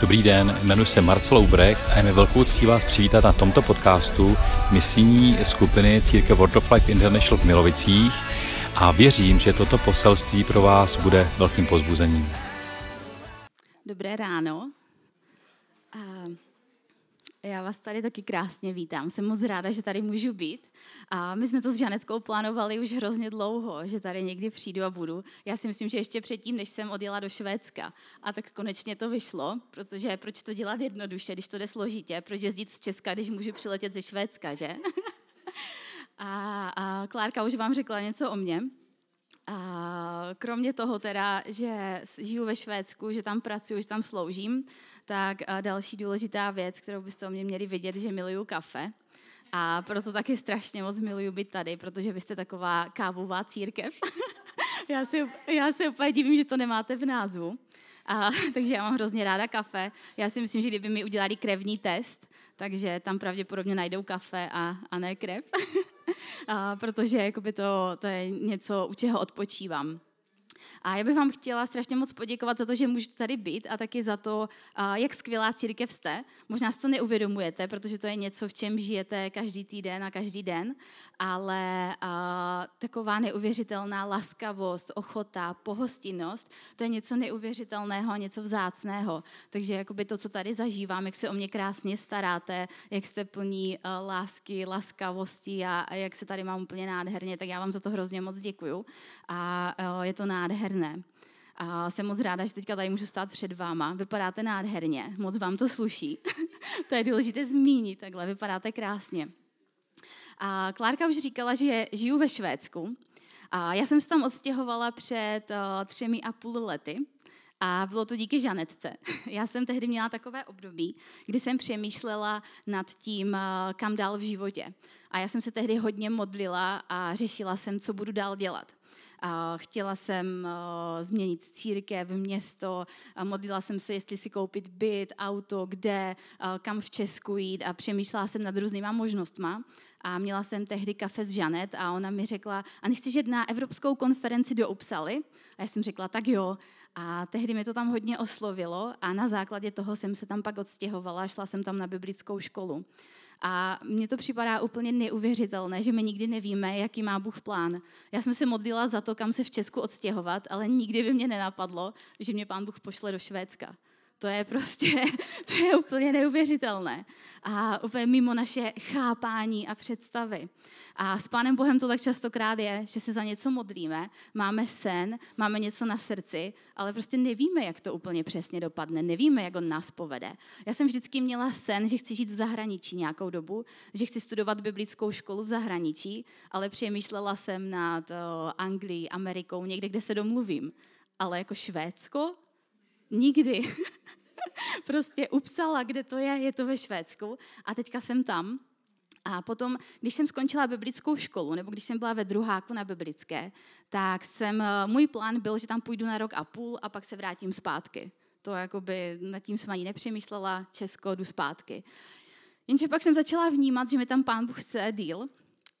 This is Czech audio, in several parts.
Dobrý den, jmenuji se Marcel Ubrecht a je mi velkou ctí vás přivítat na tomto podcastu misijní skupiny Církev World of Life International v Milovicích a věřím, že toto poselství pro vás bude velkým pozbuzením. Dobré ráno. Já vás tady taky krásně vítám. Jsem moc ráda, že tady můžu být. A my jsme to s Žanetkou plánovali už hrozně dlouho, že tady někdy přijdu a budu. Já si myslím, že ještě předtím, než jsem odjela do Švédska. A tak konečně to vyšlo, protože proč to dělat jednoduše, když to jde složitě? Proč jezdit z Česka, když můžu přiletět ze Švédska, že? a, a Klárka už vám řekla něco o mně. A kromě toho teda, že žiju ve Švédsku, že tam pracuji, že tam sloužím, tak další důležitá věc, kterou byste o mě měli vidět, že miluju kafe. A proto taky strašně moc miluju být tady, protože vy jste taková kávová církev. já, si, já si úplně divím, že to nemáte v názvu. A, takže já mám hrozně ráda kafe. Já si myslím, že kdyby mi udělali krevní test, takže tam pravděpodobně najdou kafe a, a ne krev. a, protože jakoby to, to je něco, u čeho odpočívám. A já bych vám chtěla strašně moc poděkovat za to, že můžete tady být a taky za to, jak skvělá církev jste. Možná si to neuvědomujete, protože to je něco, v čem žijete každý týden a každý den, ale taková neuvěřitelná laskavost, ochota, pohostinnost, to je něco neuvěřitelného a něco vzácného. Takže jakoby to, co tady zažívám, jak se o mě krásně staráte, jak jste plní lásky, laskavosti a, jak se tady mám úplně nádherně, tak já vám za to hrozně moc děkuju. A je to nádherné nádherné. A jsem moc ráda, že teďka tady můžu stát před váma. Vypadáte nádherně, moc vám to sluší. to je důležité zmínit takhle, vypadáte krásně. A Klárka už říkala, že žiju ve Švédsku. A já jsem se tam odstěhovala před uh, třemi a půl lety. A bylo to díky Žanetce. Já jsem tehdy měla takové období, kdy jsem přemýšlela nad tím, kam dál v životě. A já jsem se tehdy hodně modlila a řešila jsem, co budu dál dělat. Chtěla jsem změnit církev, město, modlila jsem se, jestli si koupit byt, auto, kde, kam v Česku jít a přemýšlela jsem nad různýma možnostma. A měla jsem tehdy kafe s Žanet a ona mi řekla, a nechceš jít na evropskou konferenci do Upsaly? A já jsem řekla, tak jo. A tehdy mi to tam hodně oslovilo a na základě toho jsem se tam pak odstěhovala, šla jsem tam na biblickou školu. A mně to připadá úplně neuvěřitelné, že my nikdy nevíme, jaký má Bůh plán. Já jsem se modlila za to, kam se v Česku odstěhovat, ale nikdy by mě nenapadlo, že mě pán Bůh pošle do Švédska. To je prostě, to je úplně neuvěřitelné. A úplně mimo naše chápání a představy. A s Pánem Bohem to tak častokrát je, že se za něco modlíme, máme sen, máme něco na srdci, ale prostě nevíme, jak to úplně přesně dopadne, nevíme, jak on nás povede. Já jsem vždycky měla sen, že chci žít v zahraničí nějakou dobu, že chci studovat biblickou školu v zahraničí, ale přemýšlela jsem nad Anglií, Amerikou, někde, kde se domluvím. Ale jako Švédsko? Nikdy. prostě upsala, kde to je, je to ve Švédsku. A teďka jsem tam. A potom, když jsem skončila biblickou školu, nebo když jsem byla ve druháku na biblické, tak jsem, eh, můj plán byl, že tam půjdu na rok a půl a pak se vrátím zpátky. To jakoby, nad tím jsem ani nepřemýšlela, Česko, jdu zpátky. Jenže pak jsem začala vnímat, že mi tam pán Bůh chce díl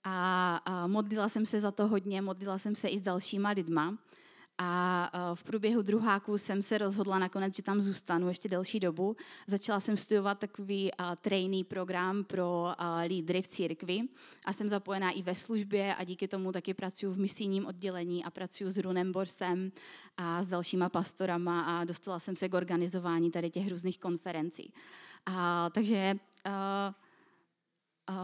a, a modlila jsem se za to hodně, modlila jsem se i s dalšíma lidma. A e, v průběhu druháku jsem se rozhodla nakonec, že tam zůstanu ještě delší dobu. Začala jsem studovat takový uh, trainee program pro uh, lídry v církvi a jsem zapojená i ve službě a díky tomu taky pracuji v misijním oddělení a pracuji s Runem Borsem a s dalšíma pastorama a dostala jsem se k organizování tady těch různých konferencí. A, takže uh, uh,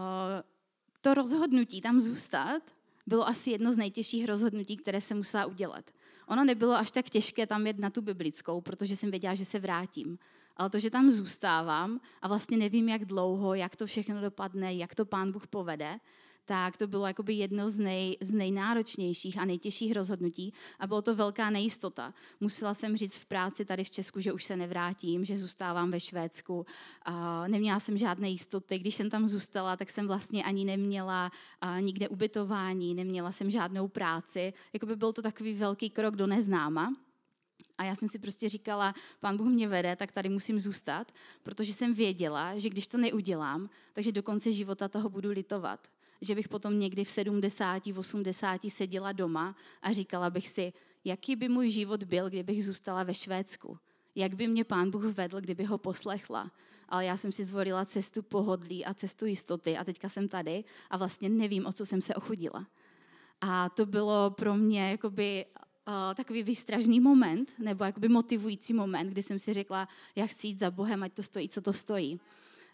to rozhodnutí tam zůstat bylo asi jedno z nejtěžších rozhodnutí, které se musela udělat. Ono nebylo až tak těžké tam jet na tu biblickou, protože jsem věděla, že se vrátím. Ale to, že tam zůstávám a vlastně nevím, jak dlouho, jak to všechno dopadne, jak to pán Bůh povede, tak to bylo jakoby jedno z, nej, z nejnáročnějších a nejtěžších rozhodnutí a bylo to velká nejistota. Musela jsem říct v práci tady v Česku, že už se nevrátím, že zůstávám ve Švédsku. A neměla jsem žádné jistoty. Když jsem tam zůstala, tak jsem vlastně ani neměla nikde ubytování, neměla jsem žádnou práci. Jakoby byl to takový velký krok do neznáma. A já jsem si prostě říkala, pán Bůh mě vede, tak tady musím zůstat, protože jsem věděla, že když to neudělám, takže do konce života toho budu litovat že bych potom někdy v 70, 80 seděla doma a říkala bych si, jaký by můj život byl, kdybych zůstala ve Švédsku. jak by mě pán Bůh vedl, kdyby ho poslechla. Ale já jsem si zvolila cestu pohodlí a cestu jistoty a teďka jsem tady a vlastně nevím, o co jsem se ochudila. A to bylo pro mě jakoby uh, takový výstražný moment, nebo jakoby motivující moment, kdy jsem si řekla, já chci jít za Bohem, ať to stojí, co to stojí.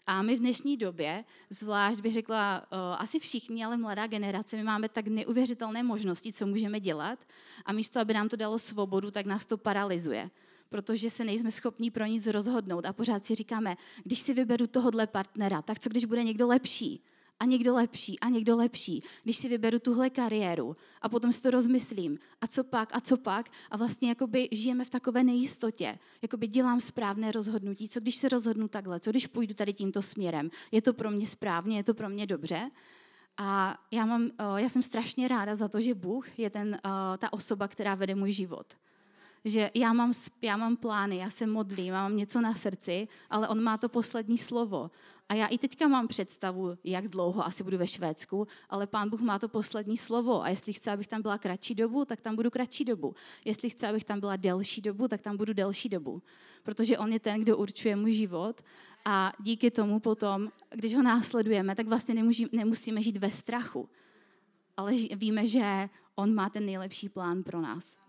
A my v dnešní době, zvlášť bych řekla, uh, asi všichni, ale mladá generace, my máme tak neuvěřitelné možnosti, co můžeme dělat. A místo, aby nám to dalo svobodu, tak nás to paralyzuje protože se nejsme schopni pro nic rozhodnout. A pořád si říkáme, když si vyberu tohohle partnera, tak co když bude někdo lepší? A někdo lepší a někdo lepší, když si vyberu tuhle kariéru a potom si to rozmyslím a co pak a co pak a vlastně jakoby žijeme v takové nejistotě, jakoby dělám správné rozhodnutí, co když se rozhodnu takhle, co když půjdu tady tímto směrem, je to pro mě správně, je to pro mě dobře. A já, mám, já jsem strašně ráda za to, že Bůh je ten, ta osoba, která vede můj život že já mám, já mám plány, já se modlím, mám něco na srdci, ale on má to poslední slovo. A já i teďka mám představu, jak dlouho asi budu ve Švédsku, ale pán Bůh má to poslední slovo. A jestli chce, abych tam byla kratší dobu, tak tam budu kratší dobu. Jestli chce, abych tam byla delší dobu, tak tam budu delší dobu. Protože on je ten, kdo určuje můj život. A díky tomu potom, když ho následujeme, tak vlastně nemusí, nemusíme žít ve strachu. Ale víme, že on má ten nejlepší plán pro nás.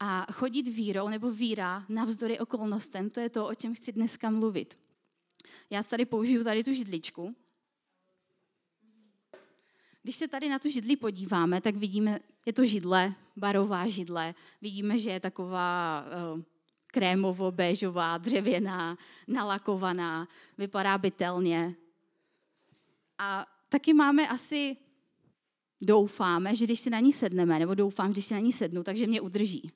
A chodit vírou nebo víra navzdory okolnostem, to je to, o čem chci dneska mluvit. Já tady použiju tady tu židličku. Když se tady na tu židli podíváme, tak vidíme, je to židle, barová židle. Vidíme, že je taková uh, krémovo-béžová, dřevěná, nalakovaná, vypadá bytelně. A taky máme asi, doufáme, že když si na ní sedneme, nebo doufám, když si na ní sednu, takže mě udrží.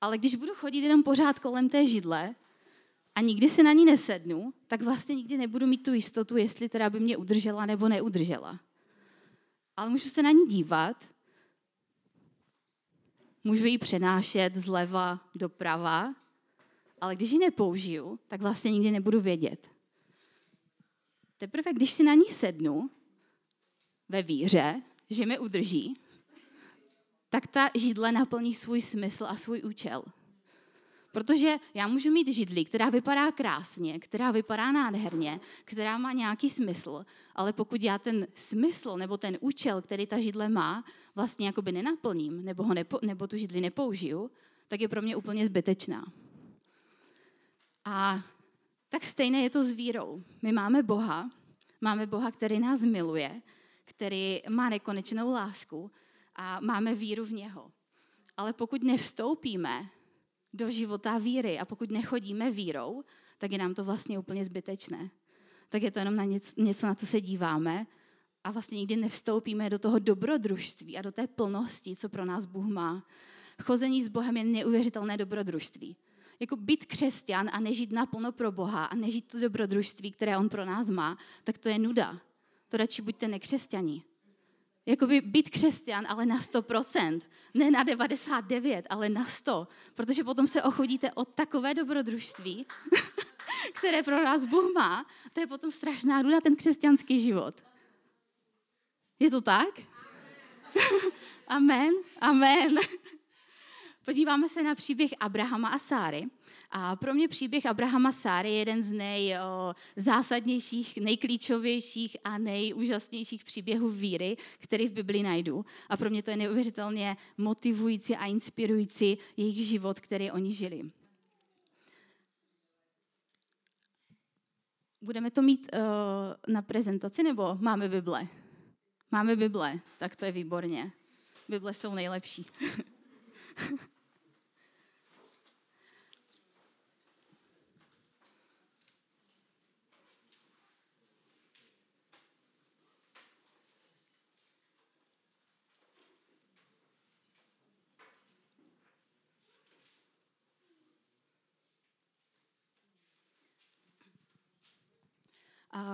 Ale když budu chodit jenom pořád kolem té židle a nikdy se na ní nesednu, tak vlastně nikdy nebudu mít tu jistotu, jestli teda by mě udržela nebo neudržela. Ale můžu se na ní dívat, můžu ji přenášet zleva doprava, ale když ji nepoužiju, tak vlastně nikdy nebudu vědět. Teprve když si na ní sednu, ve víře, že mě udrží, tak ta židle naplní svůj smysl a svůj účel. Protože já můžu mít židli, která vypadá krásně, která vypadá nádherně, která má nějaký smysl, ale pokud já ten smysl nebo ten účel, který ta židle má, vlastně jakoby nenaplním, nebo, ho nepo, nebo tu židli nepoužiju, tak je pro mě úplně zbytečná. A tak stejné je to s vírou. My máme Boha, máme Boha, který nás miluje, který má nekonečnou lásku a máme víru v něho. Ale pokud nevstoupíme do života víry a pokud nechodíme vírou, tak je nám to vlastně úplně zbytečné. Tak je to jenom na něco, něco na co se díváme a vlastně nikdy nevstoupíme do toho dobrodružství a do té plnosti, co pro nás Bůh má. Chození s Bohem je neuvěřitelné dobrodružství. Jako být křesťan a nežít naplno pro Boha a nežít to dobrodružství, které On pro nás má, tak to je nuda. To radši buďte nekřesťani jakoby být křesťan, ale na 100%. Ne na 99, ale na 100. Protože potom se ochodíte od takové dobrodružství, které pro nás Bůh má. To je potom strašná ruda ten křesťanský život. Je to tak? Amen. Amen. Podíváme se na příběh Abrahama a Sáry. A pro mě příběh Abrahama Sáry je jeden z nejzásadnějších, nejklíčovějších a nejúžasnějších příběhů víry, který v Biblii najdu. A pro mě to je neuvěřitelně motivující a inspirující jejich život, který oni žili. Budeme to mít uh, na prezentaci nebo máme Bible? Máme Bible, tak to je výborně. Bible jsou nejlepší.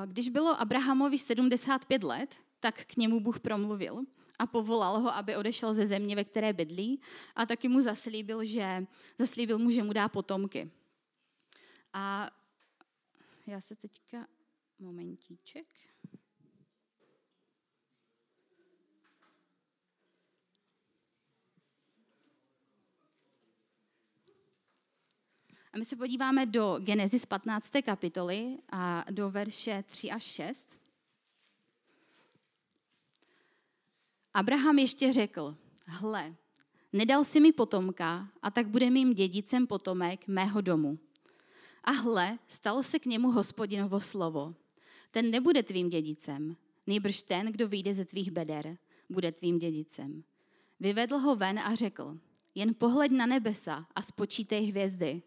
Když bylo Abrahamovi 75 let, tak k němu Bůh promluvil a povolal ho, aby odešel ze země, ve které bydlí a taky mu zaslíbil, že zaslíbil mu, že mu dá potomky. A já se teďka, momentíček. A my se podíváme do Genesis 15. kapitoly a do verše 3 až 6. Abraham ještě řekl, hle, nedal si mi potomka a tak bude mým dědicem potomek mého domu. A hle, stalo se k němu hospodinovo slovo. Ten nebude tvým dědicem, nejbrž ten, kdo vyjde ze tvých beder, bude tvým dědicem. Vyvedl ho ven a řekl, jen pohled na nebesa a spočítej hvězdy.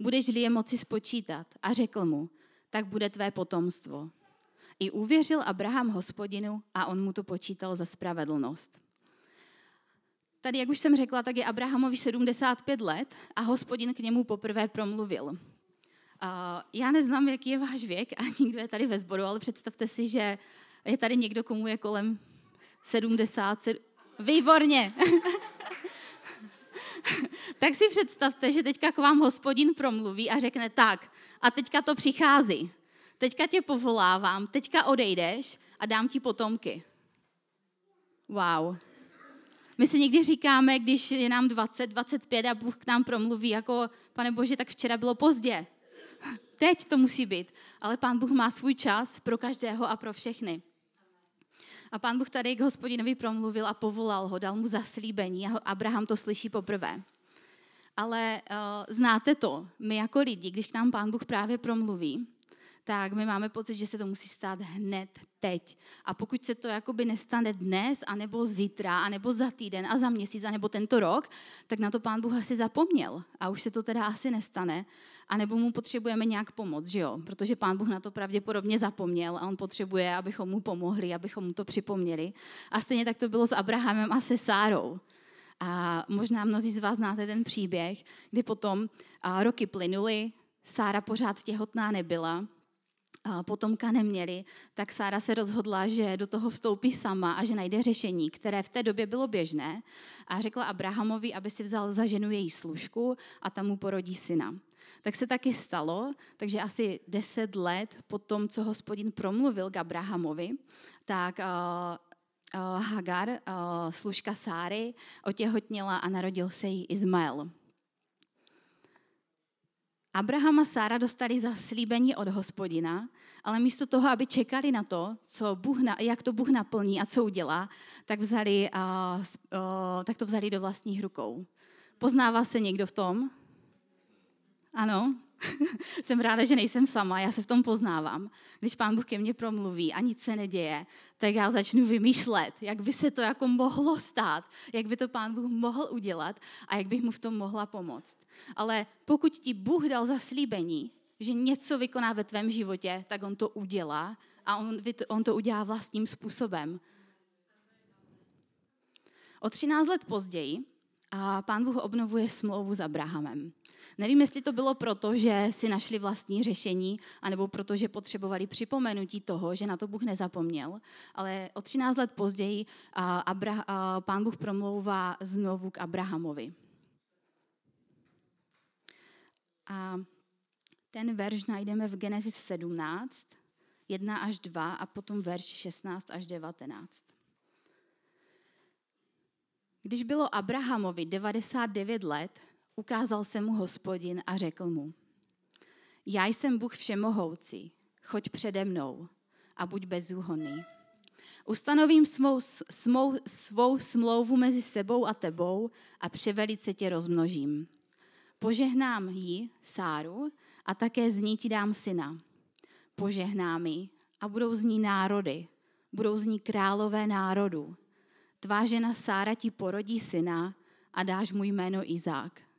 Budeš-li je moci spočítat? A řekl mu, tak bude tvé potomstvo. I uvěřil Abraham hospodinu a on mu to počítal za spravedlnost. Tady, jak už jsem řekla, tak je Abrahamovi 75 let a hospodin k němu poprvé promluvil. Já neznám, jaký je váš věk a nikdo je tady ve sboru, ale představte si, že je tady někdo, komu je kolem 70. Výborně. tak si představte, že teďka k vám hospodin promluví a řekne tak, a teďka to přichází. Teďka tě povolávám, teďka odejdeš a dám ti potomky. Wow. My si někdy říkáme, když je nám 20, 25 a Bůh k nám promluví jako, pane Bože, tak včera bylo pozdě. Teď to musí být. Ale Pán Bůh má svůj čas pro každého a pro všechny. A pán Bůh tady k hospodinovi promluvil a povolal ho, dal mu zaslíbení a Abraham to slyší poprvé. Ale uh, znáte to, my jako lidi, když k nám pán Bůh právě promluví, tak my máme pocit, že se to musí stát hned teď. A pokud se to jakoby nestane dnes, anebo zítra, anebo za týden a za měsíc, anebo tento rok, tak na to pán Bůh asi zapomněl. A už se to teda asi nestane. A nebo mu potřebujeme nějak pomoct, že jo? Protože pán Bůh na to pravděpodobně zapomněl a on potřebuje, abychom mu pomohli, abychom mu to připomněli. A stejně tak to bylo s Abrahamem a se Sárou. A možná mnozí z vás znáte ten příběh, kdy potom roky plynuly, Sára pořád těhotná nebyla, potomka neměli, tak Sára se rozhodla, že do toho vstoupí sama a že najde řešení, které v té době bylo běžné a řekla Abrahamovi, aby si vzal za ženu její služku a tam mu porodí syna. Tak se taky stalo, takže asi deset let po tom, co hospodin promluvil k Abrahamovi, tak uh, uh, Hagar, uh, služka Sáry, otěhotněla a narodil se jí Izmael. Abraham a Sára dostali zaslíbení od hospodina, ale místo toho, aby čekali na to, co Bůh na, jak to Bůh naplní a co udělá, tak, vzali, a, a, tak to vzali do vlastních rukou. Poznává se někdo v tom? Ano, jsem ráda, že nejsem sama, já se v tom poznávám. Když pán Bůh ke mně promluví a nic se neděje, tak já začnu vymýšlet, jak by se to jako mohlo stát, jak by to pán Bůh mohl udělat a jak bych mu v tom mohla pomoct. Ale pokud ti Bůh dal zaslíbení, že něco vykoná ve tvém životě, tak on to udělá a on, on to udělá vlastním způsobem. O 13 let později a pán Bůh obnovuje smlouvu s Abrahamem. Nevím, jestli to bylo proto, že si našli vlastní řešení, anebo proto, že potřebovali připomenutí toho, že na to Bůh nezapomněl, ale o 13 let později Abra- pán Bůh promlouvá znovu k Abrahamovi. A ten verš najdeme v Genesis 17, 1 až 2 a potom verš 16 až 19. Když bylo Abrahamovi 99 let, ukázal se mu hospodin a řekl mu, já jsem Bůh všemohoucí, choď přede mnou a buď bezúhonný. Ustanovím svou, svou, svou smlouvu mezi sebou a tebou a převelice tě rozmnožím. Požehnám ji, Sáru, a také z ní ti dám syna. Požehnám ji a budou z ní národy, budou z ní králové národu. Tvá žena Sára ti porodí syna a dáš mu jméno Izák.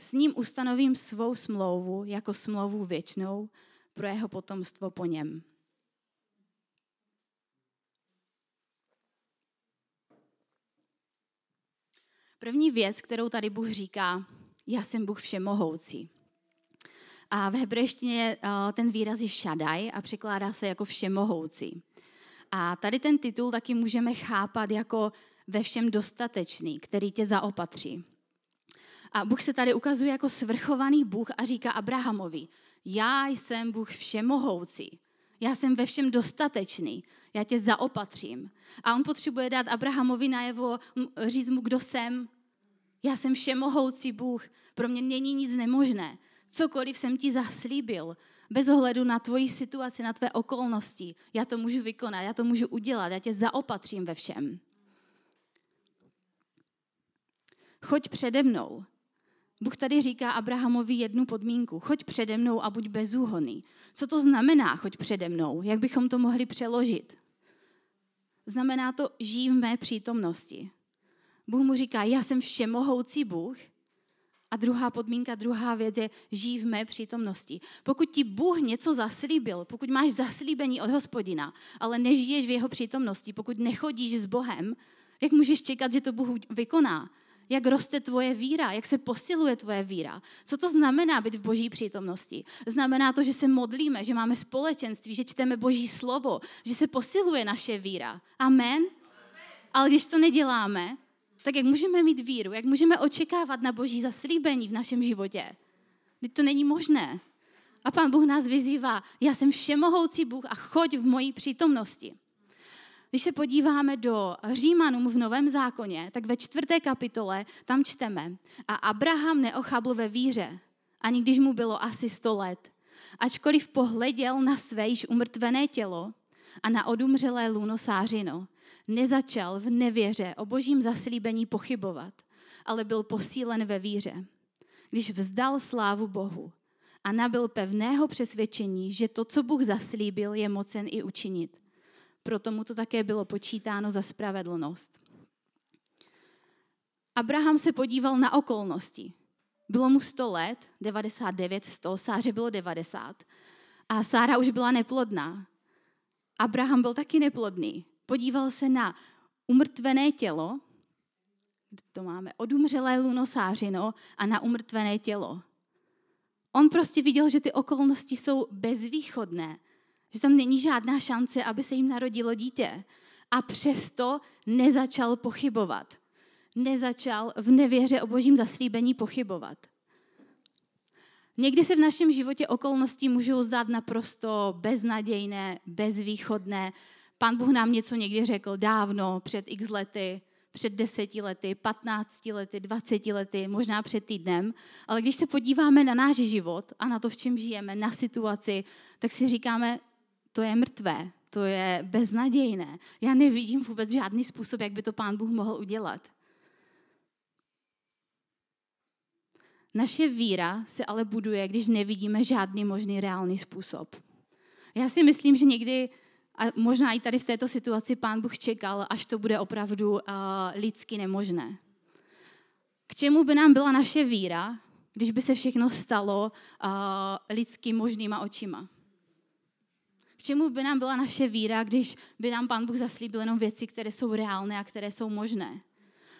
S ním ustanovím svou smlouvu jako smlouvu věčnou pro jeho potomstvo po něm. První věc, kterou tady Bůh říká, já jsem Bůh všemohoucí. A v hebrejštině eh, ten výraz je šadaj a překládá se jako všemohoucí. A tady ten titul taky můžeme chápat jako ve všem dostatečný, který tě zaopatří. A Bůh se tady ukazuje jako svrchovaný Bůh a říká Abrahamovi, já jsem Bůh všemohoucí, já jsem ve všem dostatečný, já tě zaopatřím. A on potřebuje dát Abrahamovi najevo, říct mu, kdo jsem. Já jsem všemohoucí Bůh, pro mě není nic nemožné. Cokoliv jsem ti zaslíbil, bez ohledu na tvoji situaci, na tvé okolnosti, já to můžu vykonat, já to můžu udělat, já tě zaopatřím ve všem. Choď přede mnou. Bůh tady říká Abrahamovi jednu podmínku. Choď přede mnou a buď bezúhonný. Co to znamená choď přede mnou? Jak bychom to mohli přeložit? Znamená to žij v mé přítomnosti. Bůh mu říká, já jsem všemohoucí Bůh. A druhá podmínka, druhá věc je, žij v mé přítomnosti. Pokud ti Bůh něco zaslíbil, pokud máš zaslíbení od hospodina, ale nežiješ v jeho přítomnosti, pokud nechodíš s Bohem, jak můžeš čekat, že to Bůh vykoná? Jak roste tvoje víra, jak se posiluje tvoje víra. Co to znamená být v boží přítomnosti? Znamená to, že se modlíme, že máme společenství, že čteme boží slovo, že se posiluje naše víra. Amen? Ale když to neděláme, tak jak můžeme mít víru, jak můžeme očekávat na boží zaslíbení v našem životě? Teď to není možné. A pán Bůh nás vyzývá, já jsem všemohoucí Bůh a choď v mojí přítomnosti. Když se podíváme do Římanům v Novém zákoně, tak ve čtvrté kapitole tam čteme a Abraham neochabl ve víře, ani když mu bylo asi sto let. Ačkoliv pohleděl na své již umrtvené tělo a na odumřelé luno sářino, nezačal v nevěře o božím zaslíbení pochybovat, ale byl posílen ve víře. Když vzdal slávu Bohu a nabil pevného přesvědčení, že to, co Bůh zaslíbil, je mocen i učinit proto mu to také bylo počítáno za spravedlnost. Abraham se podíval na okolnosti. Bylo mu 100 let, 99, 100, Sáře bylo 90. A Sára už byla neplodná. Abraham byl taky neplodný. Podíval se na umrtvené tělo, to máme, odumřelé luno Sářino a na umrtvené tělo. On prostě viděl, že ty okolnosti jsou bezvýchodné že tam není žádná šance, aby se jim narodilo dítě. A přesto nezačal pochybovat. Nezačal v nevěře o božím zaslíbení pochybovat. Někdy se v našem životě okolnosti můžou zdát naprosto beznadějné, bezvýchodné. Pán Bůh nám něco někdy řekl dávno, před x lety, před deseti lety, patnácti lety, dvaceti lety, možná před týdnem. Ale když se podíváme na náš život a na to, v čem žijeme, na situaci, tak si říkáme, to je mrtvé, to je beznadějné. Já nevidím vůbec žádný způsob, jak by to pán Bůh mohl udělat. Naše víra se ale buduje, když nevidíme žádný možný reálný způsob. Já si myslím, že někdy, a možná i tady v této situaci, pán Bůh čekal, až to bude opravdu uh, lidsky nemožné. K čemu by nám byla naše víra, když by se všechno stalo uh, lidsky možnýma očima? K čemu by nám byla naše víra, když by nám Pán Bůh zaslíbil jenom věci, které jsou reálné a které jsou možné?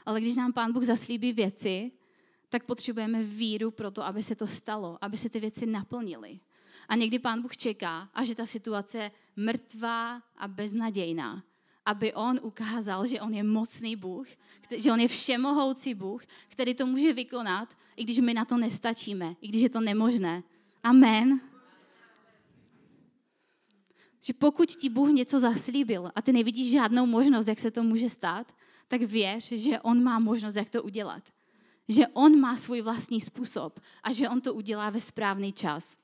Ale když nám Pán Bůh zaslíbí věci, tak potřebujeme víru pro to, aby se to stalo, aby se ty věci naplnily. A někdy Pán Bůh čeká, až je ta situace mrtvá a beznadějná, aby On ukázal, že On je mocný Bůh, že On je všemohoucí Bůh, který to může vykonat, i když my na to nestačíme, i když je to nemožné. Amen. Že pokud ti Bůh něco zaslíbil a ty nevidíš žádnou možnost, jak se to může stát, tak věř, že On má možnost, jak to udělat. Že On má svůj vlastní způsob a že On to udělá ve správný čas.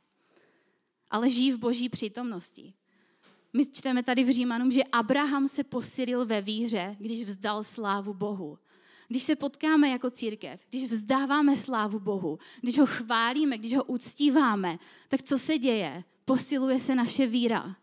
Ale žij v boží přítomnosti. My čteme tady v Římanům, že Abraham se posilil ve víře, když vzdal slávu Bohu. Když se potkáme jako církev, když vzdáváme slávu Bohu, když ho chválíme, když ho uctíváme, tak co se děje? Posiluje se naše víra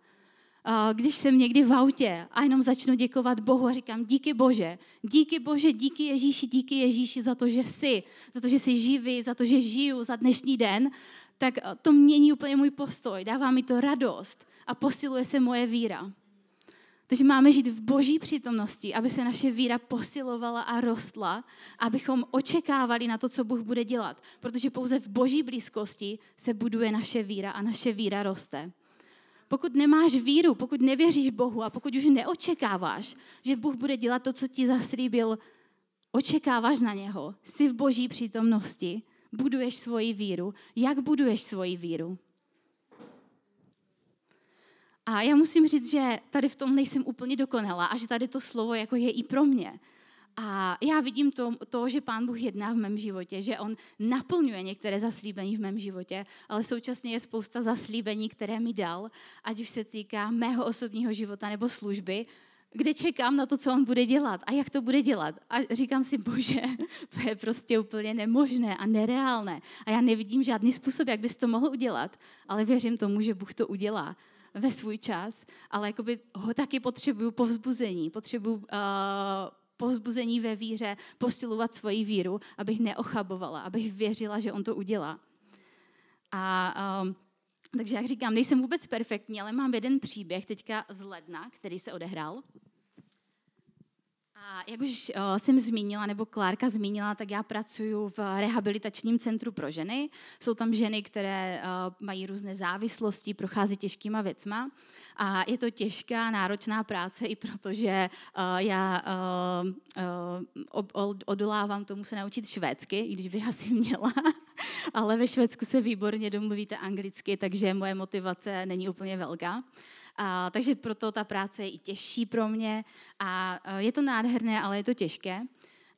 když jsem někdy v autě a jenom začnu děkovat Bohu a říkám díky Bože, díky Bože, díky Ježíši, díky Ježíši za to, že jsi, za to, že jsi živý, za to, že žiju za dnešní den, tak to mění úplně můj postoj, dává mi to radost a posiluje se moje víra. Takže máme žít v boží přítomnosti, aby se naše víra posilovala a rostla, abychom očekávali na to, co Bůh bude dělat. Protože pouze v boží blízkosti se buduje naše víra a naše víra roste. Pokud nemáš víru, pokud nevěříš Bohu a pokud už neočekáváš, že Bůh bude dělat to, co ti zaslíbil, očekáváš na něho, jsi v boží přítomnosti, buduješ svoji víru. Jak buduješ svoji víru? A já musím říct, že tady v tom nejsem úplně dokonalá a že tady to slovo jako je i pro mě. A já vidím to, to, že Pán Bůh jedná v mém životě, že On naplňuje některé zaslíbení v mém životě, ale současně je spousta zaslíbení, které mi dal, ať už se týká mého osobního života nebo služby, kde čekám na to, co on bude dělat a jak to bude dělat. A říkám si, bože, to je prostě úplně nemožné a nereálné. A já nevidím žádný způsob, jak bys to mohl udělat, ale věřím tomu, že Bůh to udělá ve svůj čas, ale jakoby ho taky potřebuju povzbuzení, potřebuju uh, povzbuzení ve víře, posilovat svoji víru, abych neochabovala, abych věřila, že on to udělá. A um, takže jak říkám, nejsem vůbec perfektní, ale mám jeden příběh teďka z ledna, který se odehrál. A jak už uh, jsem zmínila, nebo Klárka zmínila, tak já pracuji v rehabilitačním centru pro ženy. Jsou tam ženy, které uh, mají různé závislosti, prochází těžkýma věcma. A je to těžká, náročná práce i protože uh, já odolávám tomu se naučit švédsky, i když bych asi měla. Ale ve Švédsku se výborně domluvíte anglicky, takže moje motivace není úplně velká. A, takže proto ta práce je i těžší pro mě a je to nádherné, ale je to těžké.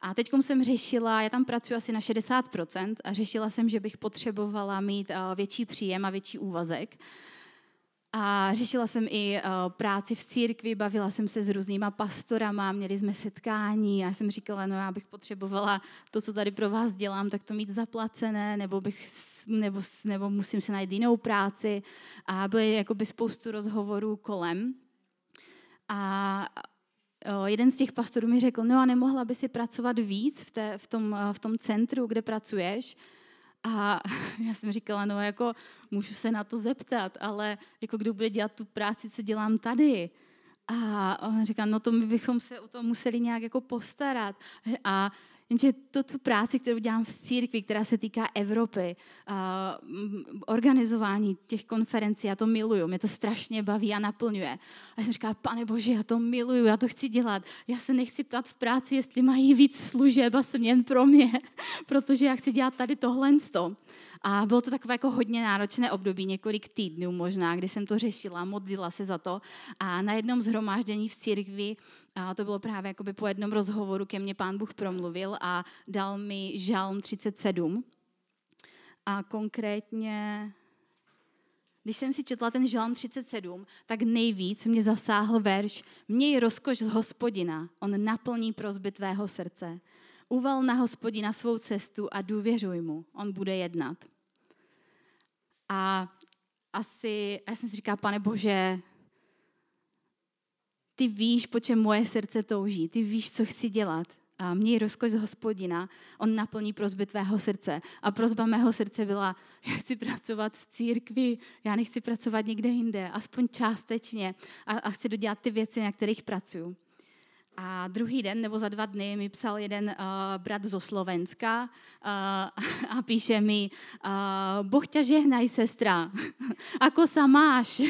A teď jsem řešila, já tam pracuji asi na 60% a řešila jsem, že bych potřebovala mít větší příjem a větší úvazek. A řešila jsem i uh, práci v církvi, bavila jsem se s různýma pastorama, měli jsme setkání a já jsem říkala, no já bych potřebovala to, co tady pro vás dělám, tak to mít zaplacené, nebo, bych, nebo, nebo musím se najít jinou práci. A byly jakoby spoustu rozhovorů kolem. A uh, jeden z těch pastorů mi řekl, no a nemohla by si pracovat víc v, té, v, tom, uh, v tom centru, kde pracuješ, a já jsem říkala, no jako můžu se na to zeptat, ale jako kdo bude dělat tu práci, co dělám tady? A on říká, no to my bychom se o to museli nějak jako postarat. A Jenže to tu práci, kterou dělám v církvi, která se týká Evropy, organizování těch konferencí, já to miluju, mě to strašně baví a naplňuje. A já jsem říkala, pane Bože, já to miluju, já to chci dělat. Já se nechci ptát v práci, jestli mají víc služeb a směn pro mě, protože já chci dělat tady tohle. A bylo to takové jako hodně náročné období, několik týdnů možná, kdy jsem to řešila, modlila se za to. A na jednom zhromáždění v církvi a to bylo právě jakoby po jednom rozhovoru ke mně pán Bůh promluvil a dal mi žalm 37. A konkrétně, když jsem si četla ten žalm 37, tak nejvíc mě zasáhl verš Měj rozkoš z hospodina, on naplní prozby tvého srdce. Uval na hospodina svou cestu a důvěřuj mu, on bude jednat. A asi, já jsem si říkala, pane Bože, ty víš, po čem moje srdce touží, ty víš, co chci dělat. A měj rozkoš z hospodina, on naplní prozby tvého srdce. A prozba mého srdce byla, já chci pracovat v církvi, já nechci pracovat někde jinde, aspoň částečně. A, a chci dodělat ty věci, na kterých pracuju. A druhý den nebo za dva dny mi psal jeden uh, brat zo Slovenska uh, a píše mi, uh, Boh ťa žehnaj, sestra, ako sa máš?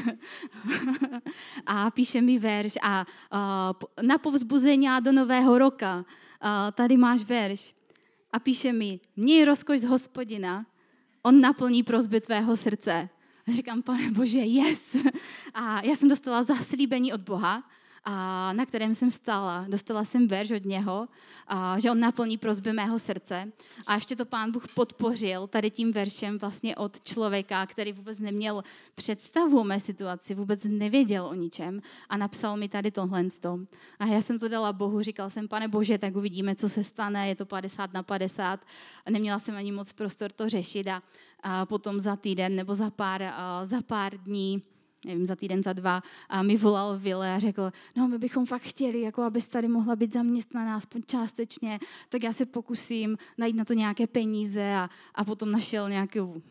a píše mi verš a uh, na povzbuzenia do nového roka, uh, tady máš verš. A píše mi, měj rozkoš z hospodina, on naplní prozby tvého srdce. A říkám, pane Bože, yes. A já jsem dostala zaslíbení od Boha, a na kterém jsem stála. Dostala jsem verš od něho, a, že on naplní prozby mého srdce. A ještě to pán Bůh podpořil tady tím veršem vlastně od člověka, který vůbec neměl představu o mé situaci, vůbec nevěděl o ničem a napsal mi tady tohle. A já jsem to dala Bohu, říkal jsem, pane Bože, tak uvidíme, co se stane, je to 50 na 50. A neměla jsem ani moc prostor to řešit a, a potom za týden nebo za pár, za pár dní nevím, za týden, za dva, a mi volal Vile a řekl, no my bychom fakt chtěli, jako abys tady mohla být zaměstnaná aspoň částečně, tak já se pokusím najít na to nějaké peníze a, a potom našel nějakou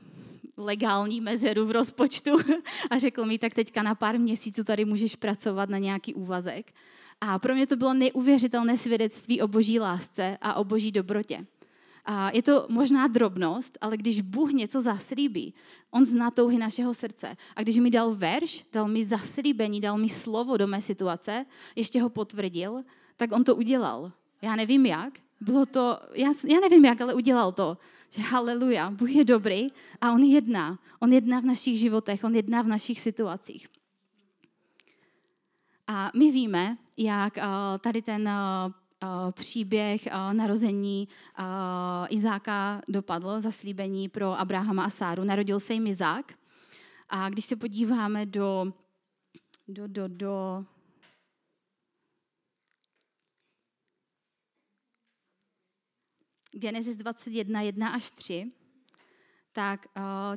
legální mezeru v rozpočtu a řekl mi, tak teďka na pár měsíců tady můžeš pracovat na nějaký úvazek. A pro mě to bylo neuvěřitelné svědectví o boží lásce a o boží dobrotě. A je to možná drobnost, ale když Bůh něco zaslíbí, On zná touhy našeho srdce. A když mi dal verš, dal mi zaslíbení, dal mi slovo do mé situace, ještě ho potvrdil, tak On to udělal. Já nevím jak, bylo to, já, já nevím jak, ale udělal to. Že haleluja, Bůh je dobrý a On jedná. On jedná v našich životech, On jedná v našich situacích. A my víme, jak tady ten příběh narození Izáka dopadl, zaslíbení pro Abrahama a Sáru. Narodil se jim Izák. A když se podíváme do, do, do, do Genesis 21, 1 až 3, tak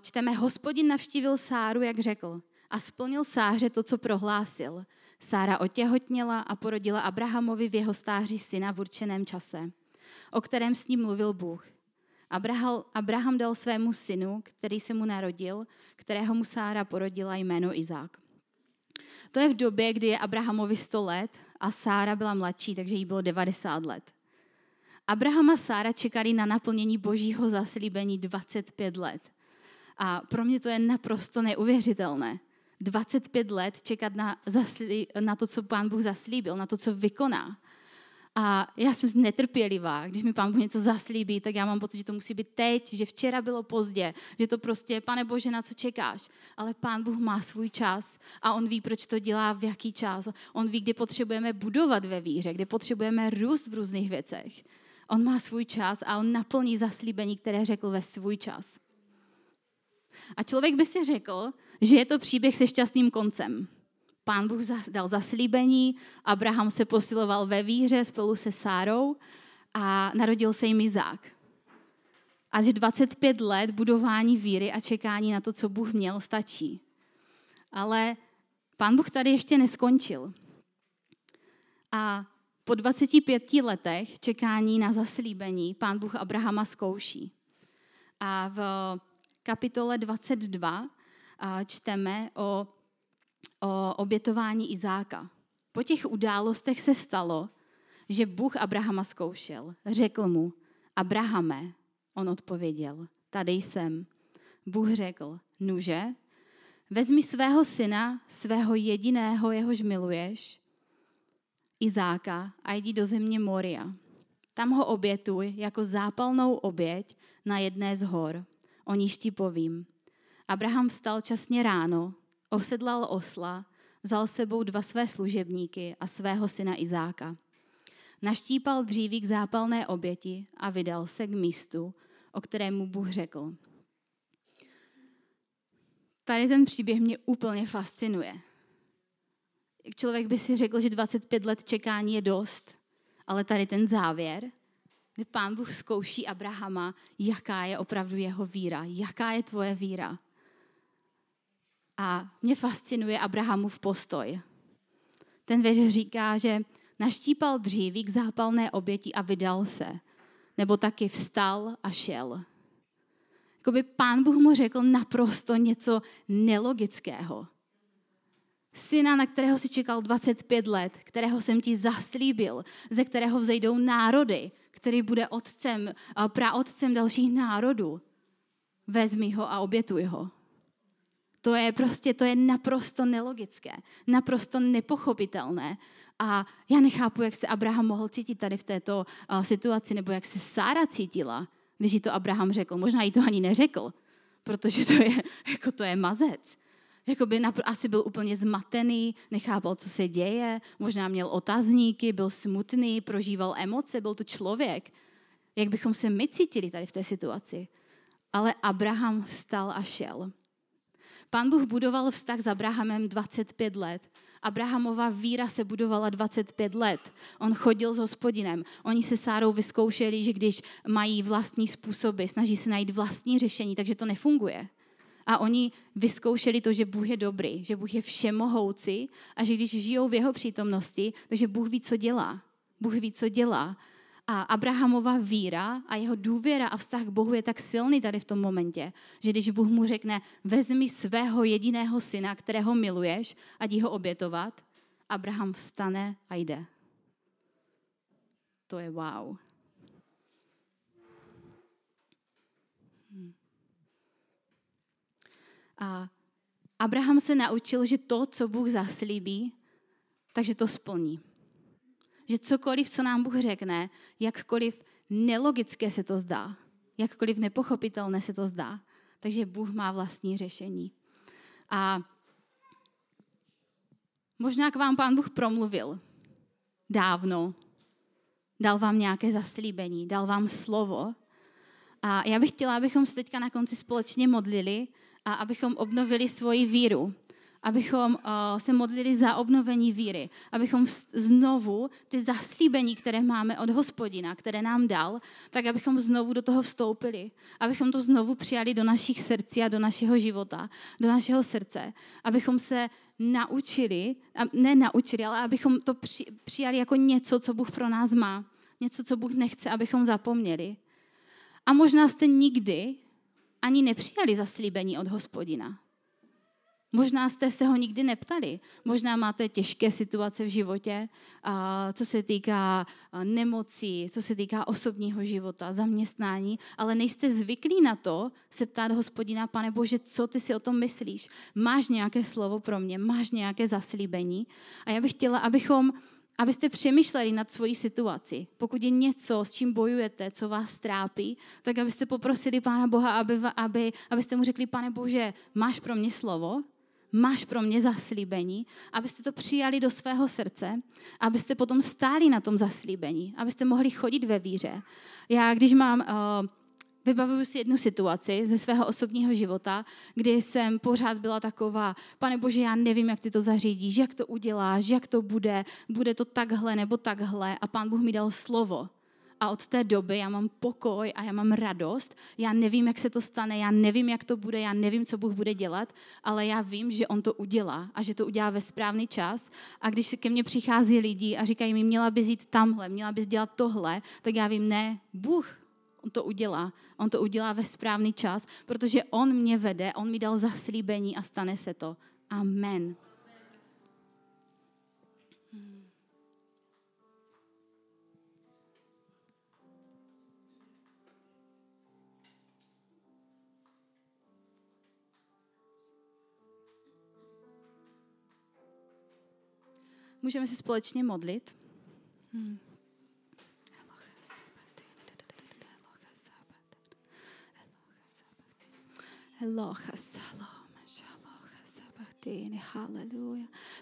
čteme, hospodin navštívil Sáru, jak řekl, a splnil Sáře to, co prohlásil. Sára otěhotněla a porodila Abrahamovi v jeho stáří syna v určeném čase, o kterém s ním mluvil Bůh. Abraham, Abraham dal svému synu, který se mu narodil, kterého mu Sára porodila jméno Izák. To je v době, kdy je Abrahamovi 100 let a Sára byla mladší, takže jí bylo 90 let. Abraham a Sára čekali na naplnění božího zaslíbení 25 let. A pro mě to je naprosto neuvěřitelné. 25 let čekat na, zaslí, na to, co pán Bůh zaslíbil, na to, co vykoná. A já jsem netrpělivá. Když mi pán Bůh něco zaslíbí, tak já mám pocit, že to musí být teď, že včera bylo pozdě, že to prostě, pane Bože, na co čekáš? Ale pán Bůh má svůj čas a on ví, proč to dělá, v jaký čas. On ví, kdy potřebujeme budovat ve víře, kdy potřebujeme růst v různých věcech. On má svůj čas a on naplní zaslíbení, které řekl ve svůj čas. A člověk by si řekl, že je to příběh se šťastným koncem. Pán Bůh dal zaslíbení, Abraham se posiloval ve víře spolu se Sárou a narodil se jim Izák. A že 25 let budování víry a čekání na to, co Bůh měl, stačí. Ale pán Bůh tady ještě neskončil. A po 25 letech čekání na zaslíbení pán Bůh Abrahama zkouší. A v kapitole 22 čteme o, o obětování Izáka. Po těch událostech se stalo, že Bůh Abrahama zkoušel. Řekl mu, Abrahame, on odpověděl, tady jsem. Bůh řekl, nuže, vezmi svého syna, svého jediného, jehož miluješ, Izáka a jdi do země Moria. Tam ho obětuj jako zápalnou oběť na jedné z hor. O níž ti povím. Abraham vstal časně ráno, osedlal osla, vzal sebou dva své služebníky a svého syna Izáka. Naštípal dříví k zápalné oběti a vydal se k místu, o kterému Bůh řekl. Tady ten příběh mě úplně fascinuje člověk by si řekl, že 25 let čekání je dost, ale tady ten závěr, kdy pán Bůh zkouší Abrahama, jaká je opravdu jeho víra, jaká je tvoje víra. A mě fascinuje Abrahamův postoj. Ten věř říká, že naštípal dříví k zápalné oběti a vydal se. Nebo taky vstal a šel. Jakoby pán Bůh mu řekl naprosto něco nelogického syna, na kterého si čekal 25 let, kterého jsem ti zaslíbil, ze kterého vzejdou národy, který bude otcem, praotcem dalších národů. Vezmi ho a obětuj ho. To je prostě, to je naprosto nelogické, naprosto nepochopitelné. A já nechápu, jak se Abraham mohl cítit tady v této uh, situaci, nebo jak se Sára cítila, když jí to Abraham řekl. Možná jí to ani neřekl, protože to je, jako to je mazec jakoby asi byl úplně zmatený, nechápal, co se děje, možná měl otazníky, byl smutný, prožíval emoce, byl to člověk. Jak bychom se my cítili tady v té situaci? Ale Abraham vstal a šel. Pán Bůh budoval vztah s Abrahamem 25 let. Abrahamova víra se budovala 25 let. On chodil s hospodinem. Oni se Sárou vyzkoušeli, že když mají vlastní způsoby, snaží se najít vlastní řešení, takže to nefunguje. A oni vyzkoušeli to, že Bůh je dobrý, že Bůh je všemohoucí a že když žijou v jeho přítomnosti, takže Bůh ví, co dělá. Bůh ví, co dělá. A Abrahamova víra a jeho důvěra a vztah k Bohu je tak silný tady v tom momentě, že když Bůh mu řekne, vezmi svého jediného syna, kterého miluješ a jdi ho obětovat, Abraham vstane a jde. To je wow. A Abraham se naučil, že to, co Bůh zaslíbí, takže to splní. Že cokoliv, co nám Bůh řekne, jakkoliv nelogické se to zdá, jakkoliv nepochopitelné se to zdá, takže Bůh má vlastní řešení. A možná k vám pán Bůh promluvil dávno, dal vám nějaké zaslíbení, dal vám slovo. A já bych chtěla, abychom se teďka na konci společně modlili a abychom obnovili svoji víru. Abychom uh, se modlili za obnovení víry, abychom znovu ty zaslíbení, které máme od hospodina, které nám dal, tak abychom znovu do toho vstoupili, abychom to znovu přijali do našich srdcí a do našeho života, do našeho srdce, abychom se naučili, ne naučili, ale abychom to při, přijali jako něco, co Bůh pro nás má, něco, co Bůh nechce, abychom zapomněli. A možná jste nikdy ani nepřijali zaslíbení od hospodina. Možná jste se ho nikdy neptali. Možná máte těžké situace v životě, co se týká nemocí, co se týká osobního života, zaměstnání, ale nejste zvyklí na to se ptát hospodina, pane Bože, co ty si o tom myslíš? Máš nějaké slovo pro mě? Máš nějaké zaslíbení? A já bych chtěla, abychom abyste přemýšleli nad svojí situaci. Pokud je něco, s čím bojujete, co vás trápí, tak abyste poprosili Pána Boha, aby, aby, abyste mu řekli, pane Bože, máš pro mě slovo? máš pro mě zaslíbení, abyste to přijali do svého srdce, abyste potom stáli na tom zaslíbení, abyste mohli chodit ve víře. Já, když mám, uh, vybavuju si jednu situaci ze svého osobního života, kdy jsem pořád byla taková, pane Bože, já nevím, jak ty to zařídíš, jak to uděláš, jak to bude, bude to takhle nebo takhle a pán Bůh mi dal slovo a od té doby já mám pokoj a já mám radost. Já nevím, jak se to stane, já nevím, jak to bude, já nevím, co Bůh bude dělat, ale já vím, že On to udělá a že to udělá ve správný čas. A když ke mně přichází lidi a říkají mi, měla bys jít tamhle, měla bys dělat tohle, tak já vím, ne, Bůh On to udělá. On to udělá ve správný čas, protože On mě vede, On mi dal zaslíbení a stane se to. Amen. Můžeme se společně modlit. Hmm.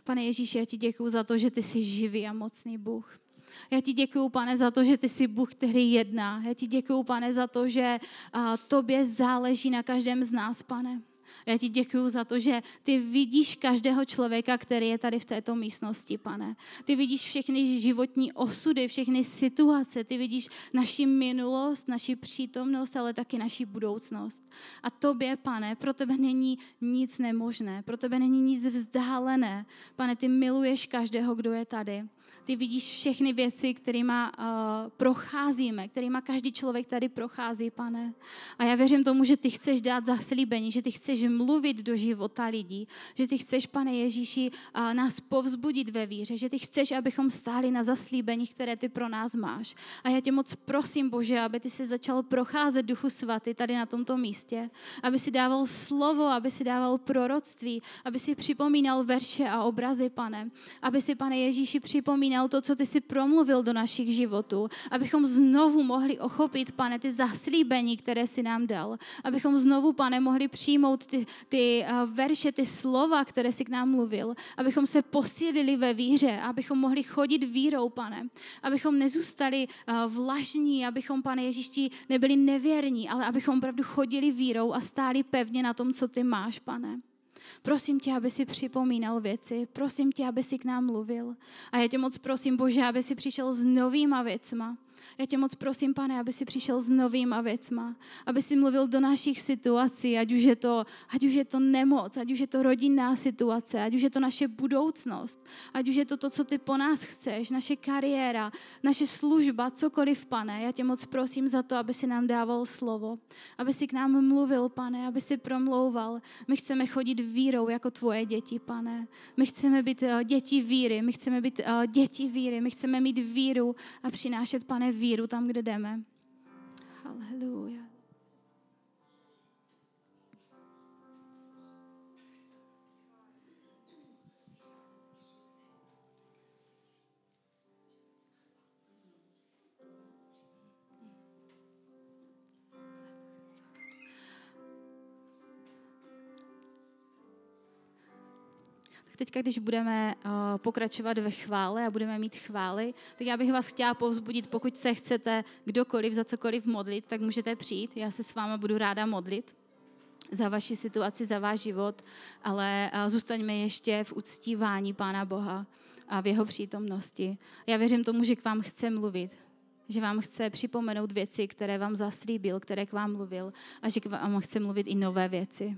Pane Ježíši, já ti děkuji za to, že ty jsi živý a mocný Bůh. Já ti děkuji, pane, za to, že ty jsi Bůh, který jedná. Já ti děkuji, pane, za to, že a, tobě záleží na každém z nás, pane. Já ti děkuji za to, že ty vidíš každého člověka, který je tady v této místnosti, pane. Ty vidíš všechny životní osudy, všechny situace, ty vidíš naši minulost, naši přítomnost, ale taky naši budoucnost. A tobě, pane, pro tebe není nic nemožné, pro tebe není nic vzdálené. Pane, ty miluješ každého, kdo je tady. Ty vidíš všechny věci, kterými uh, procházíme, kterými každý člověk tady prochází, pane. A já věřím tomu, že ty chceš dát zaslíbení, že ty chceš mluvit do života lidí, že ty chceš, pane Ježíši, uh, nás povzbudit ve víře, že ty chceš, abychom stáli na zaslíbení, které ty pro nás máš. A já tě moc prosím, Bože, aby ty si začal procházet Duchu Svatý tady na tomto místě, aby si dával slovo, aby si dával proroctví, aby si připomínal verše a obrazy, pane. Aby si, pane Ježíši, připomínal připomínal to, co ty si promluvil do našich životů, abychom znovu mohli ochopit, pane, ty zaslíbení, které si nám dal, abychom znovu, pane, mohli přijmout ty, ty uh, verše, ty slova, které si k nám mluvil, abychom se posílili ve víře, abychom mohli chodit vírou, pane, abychom nezůstali uh, vlažní, abychom, pane Ježíšti, nebyli nevěrní, ale abychom opravdu chodili vírou a stáli pevně na tom, co ty máš, pane. Prosím tě, aby si připomínal věci, prosím tě, aby si k nám mluvil. A já tě moc prosím, Bože, aby si přišel s novýma věcma, já tě moc prosím, pane, aby si přišel s novýma věcma, aby si mluvil do našich situací, ať už, je to, ať už je to nemoc, ať už je to rodinná situace, ať už je to naše budoucnost, ať už je to to, co ty po nás chceš, naše kariéra, naše služba, cokoliv, pane. Já tě moc prosím za to, aby si nám dával slovo, aby si k nám mluvil, pane, aby si promlouval. My chceme chodit vírou jako tvoje děti, pane. My chceme být eh, děti víry, my chceme být eh, děti víry, my chceme mít víru a přinášet, pane, víru tam, kde jdeme. Haleluja. Teďka, když budeme uh, pokračovat ve chvále a budeme mít chvály, tak já bych vás chtěla povzbudit, pokud se chcete kdokoliv za cokoliv modlit, tak můžete přijít. Já se s váma budu ráda modlit za vaši situaci, za váš život, ale uh, zůstaňme ještě v uctívání Pána Boha a v jeho přítomnosti. Já věřím tomu, že k vám chce mluvit, že vám chce připomenout věci, které vám zaslíbil, které k vám mluvil a že k vám chce mluvit i nové věci.